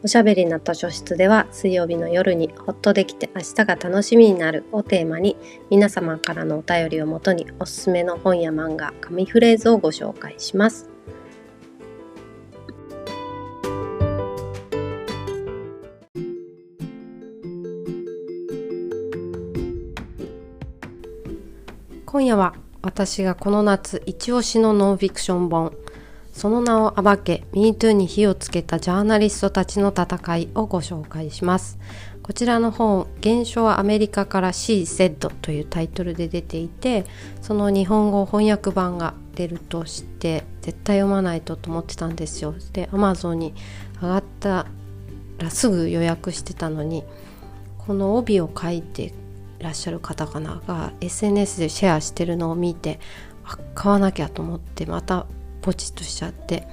おしゃべりな図書室では水曜日の夜にほっとできて明日が楽しみになるをテーマに皆様からのお便りをもとにおすすめの本や漫画、紙フレーズをご紹介します。今夜は私がこの夏一押しのノンフィクション本その名を暴け MeToo に火をつけたジャーナリストたちの戦いをご紹介します。こちらの本「現象はアメリカから She Said」というタイトルで出ていてその日本語翻訳版が出るとして絶対読まないとと思ってたんですよ。で Amazon に上がったらすぐ予約してたのにこの帯を書いてらっしゃる方かなが SNS でシェアしてるのを見て買わなきゃと思ってまたポチッとしちゃって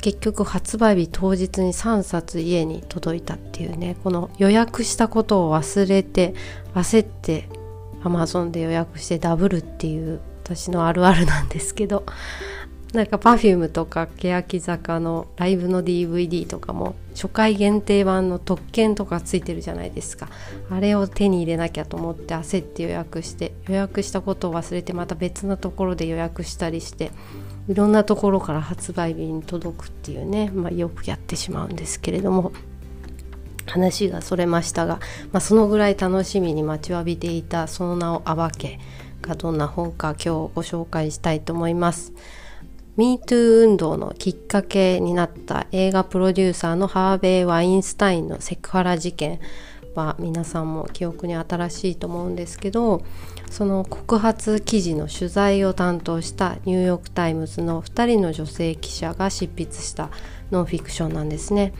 結局発売日当日に3冊家に届いたっていうねこの予約したことを忘れて焦って Amazon で予約してダブルっていう私のあるあるなんですけどなんか Perfume とか欅坂のライブの DVD とかも初回限定版の特典とかついてるじゃないですか。あれを手に入れなきゃと思って焦って予約して予約したことを忘れてまた別のところで予約したりしていろんなところから発売日に届くっていうね、まあ、よくやってしまうんですけれども話がそれましたが、まあ、そのぐらい楽しみに待ちわびていたその名を暴けがどんな本か今日ご紹介したいと思います。MeToo 運動のきっかけになった映画プロデューサーのハーベイ・ワインスタインのセクハラ事件は皆さんも記憶に新しいと思うんですけどその告発記事の取材を担当したニューヨーク・タイムズの2人の女性記者が執筆したノンフィクションなんですね。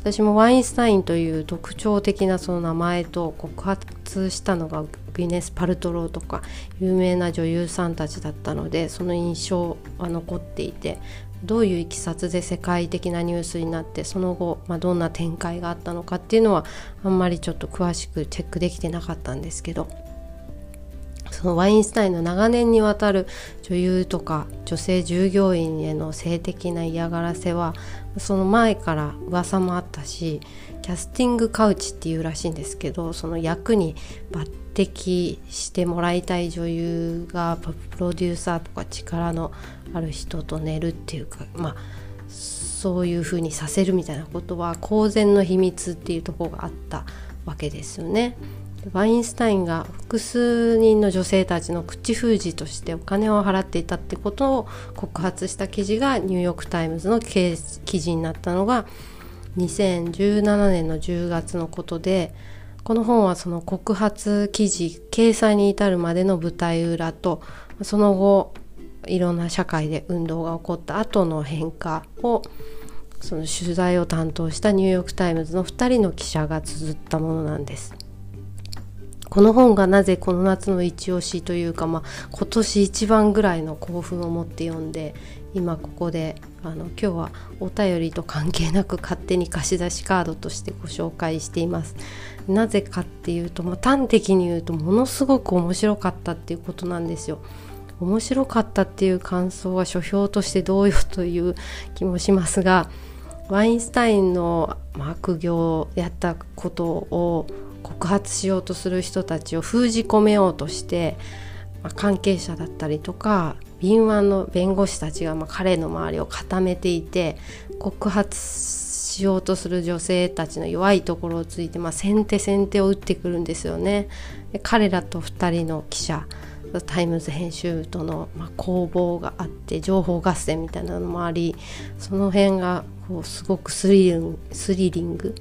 私もワインスタインという特徴的なその名前と告発したのがグネス・パルトローとか有名な女優さんたちだったのでその印象は残っていてどういういきさつで世界的なニュースになってその後、まあ、どんな展開があったのかっていうのはあんまりちょっと詳しくチェックできてなかったんですけどそのワインスタインの長年にわたる女優とか女性従業員への性的な嫌がらせはその前から噂もあったしキャスティングカウチっていうらしいんですけどその役に抜擢してもらいたい女優がプロデューサーとか力のある人と寝るっていうかまあそういう風にさせるみたいなことは公然の秘密っていうところがあったわけですよね。ワインスタインが複数人の女性たちの口封じとしてお金を払っていたってことを告発した記事がニューヨーク・タイムズの記事になったのが2017年の10月のことでこの本はその告発記事掲載に至るまでの舞台裏とその後いろんな社会で運動が起こった後の変化をその取材を担当したニューヨーク・タイムズの2人の記者が綴ったものなんです。この本がなぜこの夏の一押しというか、まあ、今年一番ぐらいの興奮を持って読んで今ここであの今日はお便りと関係なく勝手に貸し出しカードとしてご紹介しています。なぜかっていうと、まあ、端的に言うとものすごく面白かったっていうことなんですよ。面白かったっていう感想は書評としてどうよという気もしますがワインスタインの悪行をやったことを告発しようとする人たちを封じ込めようとして、まあ、関係者だったりとか敏腕の弁護士たちがま彼の周りを固めていて告発しようとする女性たちの弱いところをついて、まあ、先手先手を打ってくるんですよね。で彼らと2人の記者タイムズ編集部との、ま攻防があって情報合戦みたいなのもありその辺がこうすごくスリリング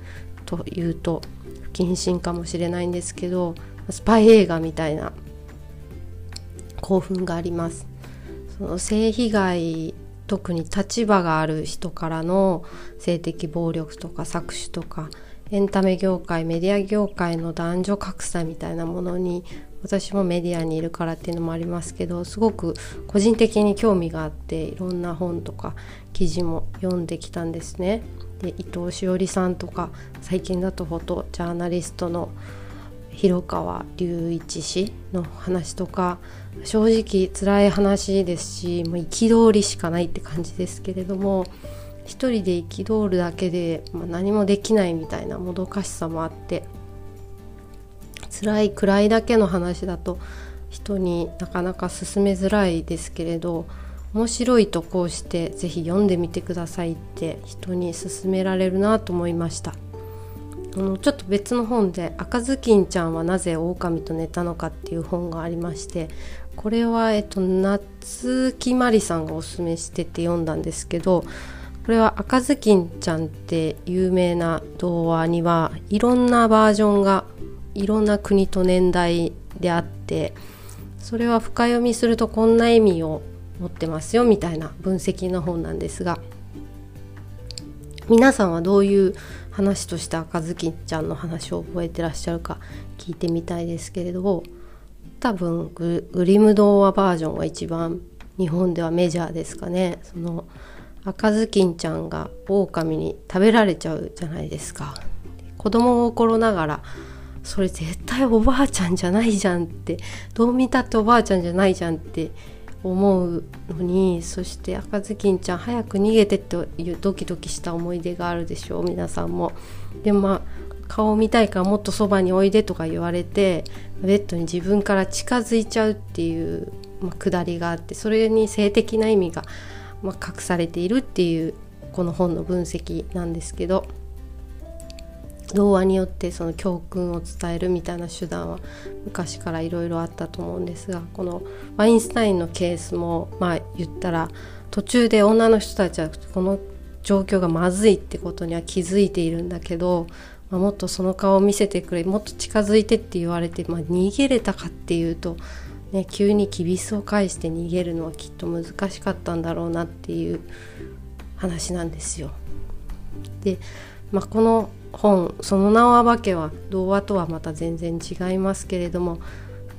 というと不謹慎かもしれないんですけどスパイ映画みたいな興奮がありますその性被害特に立場がある人からの性的暴力とか搾取とかエンタメ業界メディア業界の男女格差みたいなものに私もメディアにいるからっていうのもありますけどすごく個人的に興味があっていろんな本とか記事も読んできたんですね。で伊藤詩織さんとか最近だとフォトジャーナリストの広川隆一氏の話とか正直辛い話ですしもう憤りしかないって感じですけれども一人で憤るだけで、まあ、何もできないみたいなもどかしさもあって辛い暗いだけの話だと人になかなか進めづらいですけれど面白いとこうして是非読んでみてくださいって人に勧められるなと思いました。ちょっと別の本で「赤ずきんちゃんはなぜ狼と寝たのか」っていう本がありましてこれは、えっと、夏木まりさんがおすすめしてて読んだんですけどこれは赤ずきんちゃんって有名な童話にはいろんなバージョンがいろんな国と年代であってそれは深読みするとこんな意味を持ってますよみたいな分析の本なんですが皆さんはどういう話として赤ずきんちゃんの話を覚えてらっしゃるか聞いてみたいですけれど多分グリム童話バージョンが一番日本ではメジャーですかね。その赤ずきんちゃんが狼に食べられちゃうじゃないですか。子供心ながらそれ絶対おばあちゃんじゃないじゃんってどう見たっておばあちゃんじゃないじゃんって思うのにそして赤ずきんちゃん早く逃げてっていうドキドキした思い出があるでしょう皆さんも。でまあ顔見たいからもっとそばにおいでとか言われてベッドに自分から近づいちゃうっていう、まあ、くだりがあってそれに性的な意味が、まあ、隠されているっていうこの本の分析なんですけど童話によってその教訓を伝えるみたいな手段は昔からいろいろあったと思うんですがこのワインスタインのケースもまあ言ったら途中で女の人たちはこの状況がまずいってことには気づいているんだけど、まあ、もっとその顔を見せてくれもっと近づいてって言われて、まあ、逃げれたかっていうと、ね、急にきびすを返して逃げるのはきっと難しかったんだろうなっていう話なんですよ。で、まあ、この本「その名は化け」は童話とはまた全然違いますけれども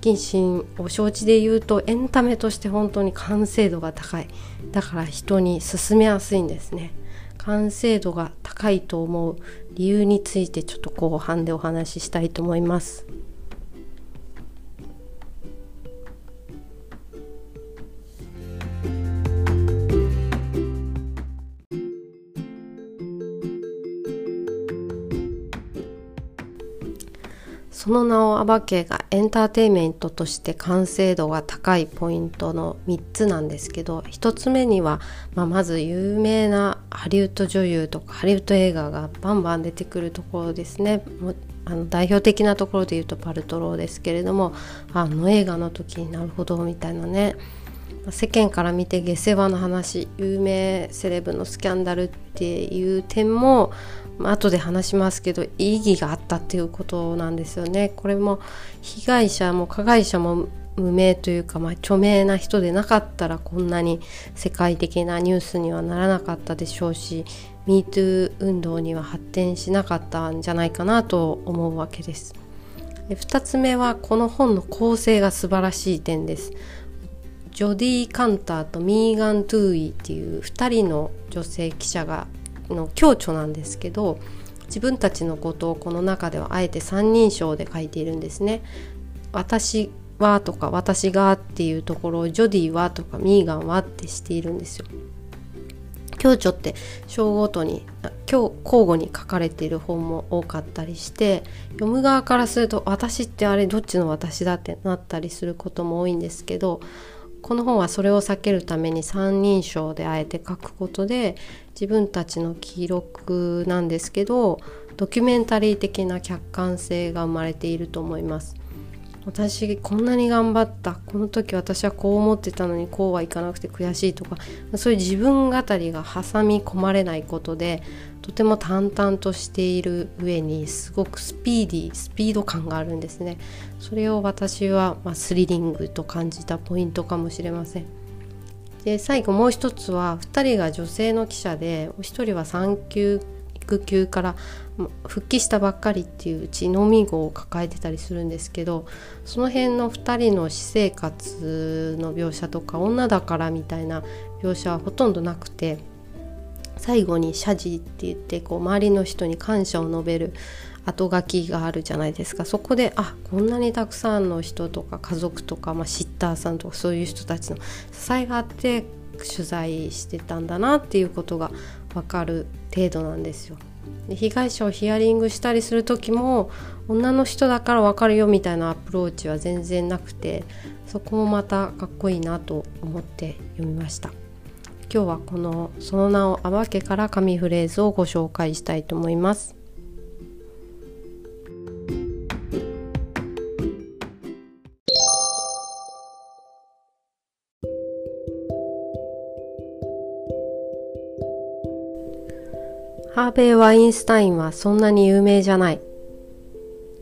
謹慎を承知で言うとエンタメとして本当に完成度が高い。だから人に勧めやすいんですね。完成度が高いと思う理由についてちょっと後半でお話ししたいと思います。その名を暴けがエンターテインメントとして完成度が高いポイントの3つなんですけど1つ目には、まあ、まず有名なハリウッド女優とかハリウッド映画がバンバン出てくるところですね。あの代表的なところで言うとパルトローですけれどもあの映画の時になるほどみたいなね。世間から見て下世話の話有名セレブのスキャンダルっていう点もまあ、後で話しますけど意義があったっていうことなんですよね。これも被害者も加害者も無名というか、まあ、著名な人でなかったらこんなに世界的なニュースにはならなかったでしょうし MeToo 運動には発展しなかったんじゃないかなと思うわけです。2つ目はこの本の構成が素晴らしい点です。ジョディ・カンターとミーガン・トゥーイっていう2人の女性記者がの強調なんですけど自分たちのことをこの中ではあえて三人称で書いているんですね。私はとか私がっていうところをジョディはとかミーガンはってしているんですよ。強調って章ごとに今日交互に書かれている本も多かったりして読む側からすると私ってあれどっちの私だってなったりすることも多いんですけどこの本はそれを避けるために三人称であえて書くことで自分たちの記録なんですけどドキュメンタリー的な客観性が生まれていると思います。私こんなに頑張った。この時私はこう思ってたのにこうはいかなくて悔しいとかそういう自分語りが挟み込まれないことでとても淡々としている上にすごくスピーディースピード感があるんですね。それを私は、ま、スリリングと感じたポイントかもしれません。で最後もう一つは2人が女性の記者で1人は産休育休から復帰したばっかりっていううち飲み子を抱えてたりするんですけどその辺の2人の私生活の描写とか女だからみたいな描写はほとんどなくて最後に謝辞って言ってこう周りの人に感謝を述べる後書きがあるじゃないですか。そこであこんなにたくさんの人とか家族とか、まあ、シッターさんとかそういう人たちの支えがあって取材してたんだなっていうことが分かる程度なんですよ。で被害者をヒアリングしたりする時も女の人だから分かるよみたいなアプローチは全然なくてそこもまたかっこいいなと思って読みました今日はこの「その名を暴け」から紙フレーズをご紹介したいと思いますハーベイ・ワインスタインはそんなに有名じゃない。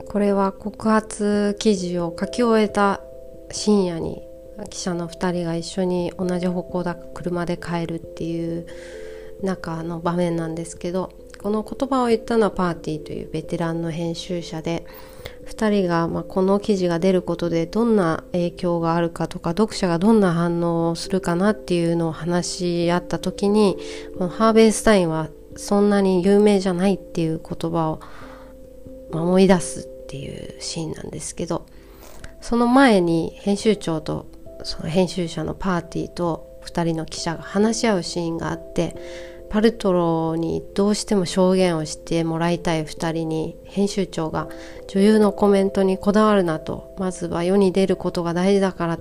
これは告発記事を書き終えた深夜に記者の2人が一緒に同じ方向だ車で帰るっていう中の場面なんですけどこの言葉を言ったのはパーティーというベテランの編集者で2人がまこの記事が出ることでどんな影響があるかとか読者がどんな反応をするかなっていうのを話し合った時にこのハーベイ・スタインはそんなに有名じゃないっていう言葉を思い出すっていうシーンなんですけどその前に編集長とその編集者のパーティーと2人の記者が話し合うシーンがあってパルトロにどうしても証言をしてもらいたい2人に編集長が女優のコメントにこだわるなとまずは世に出ることが大事だから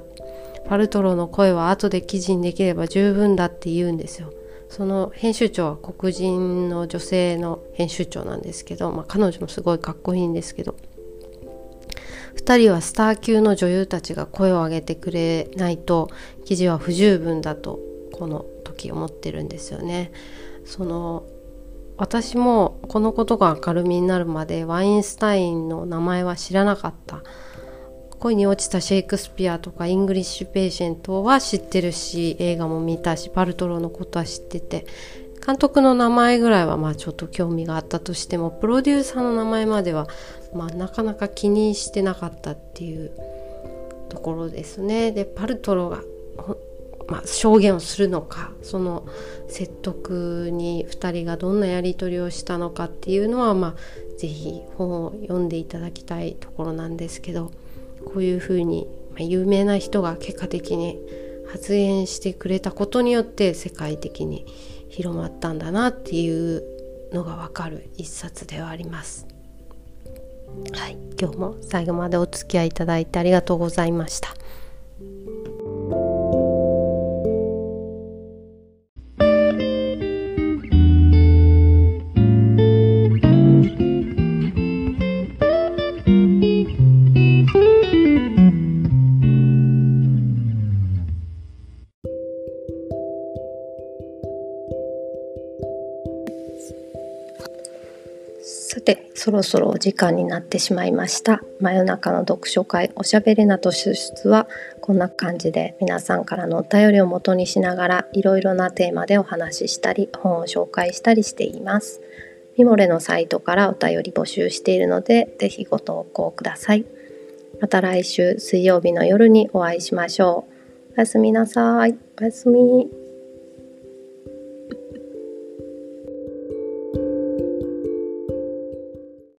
パルトロの声は後で記事にできれば十分だって言うんですよ。その編集長は黒人の女性の編集長なんですけど、まあ、彼女もすごいかっこいいんですけど2人はスター級の女優たちが声を上げてくれないと記事は不十分だとこの時思ってるんですよね。その私もこのことが明るみになるまでワインスタインの名前は知らなかった恋に落ちたシェイクスピアとかイングリッシュペーシェントは知ってるし映画も見たしパルトロのことは知ってて監督の名前ぐらいはまあちょっと興味があったとしてもプロデューサーの名前まではまあなかなか気にしてなかったっていうところですね。でパルトロがまあ、証言をするのかその説得に2人がどんなやり取りをしたのかっていうのは、まあ、是非本を読んでいただきたいところなんですけどこういうふうに、ま、有名な人が結果的に発言してくれたことによって世界的に広まったんだなっていうのがわかる一冊ではあります。はい、今日も最後までお付き合いいただいてありがとうございました。そろそろお時間になってしまいました。真夜中の読書会おしゃべりなと出出はこんな感じで皆さんからのお便りを元にしながらいろいろなテーマでお話ししたり本を紹介したりしています。ミモレのサイトからお便り募集しているのでぜひご投稿ください。また来週水曜日の夜にお会いしましょう。おやすみなさい。おやすみ。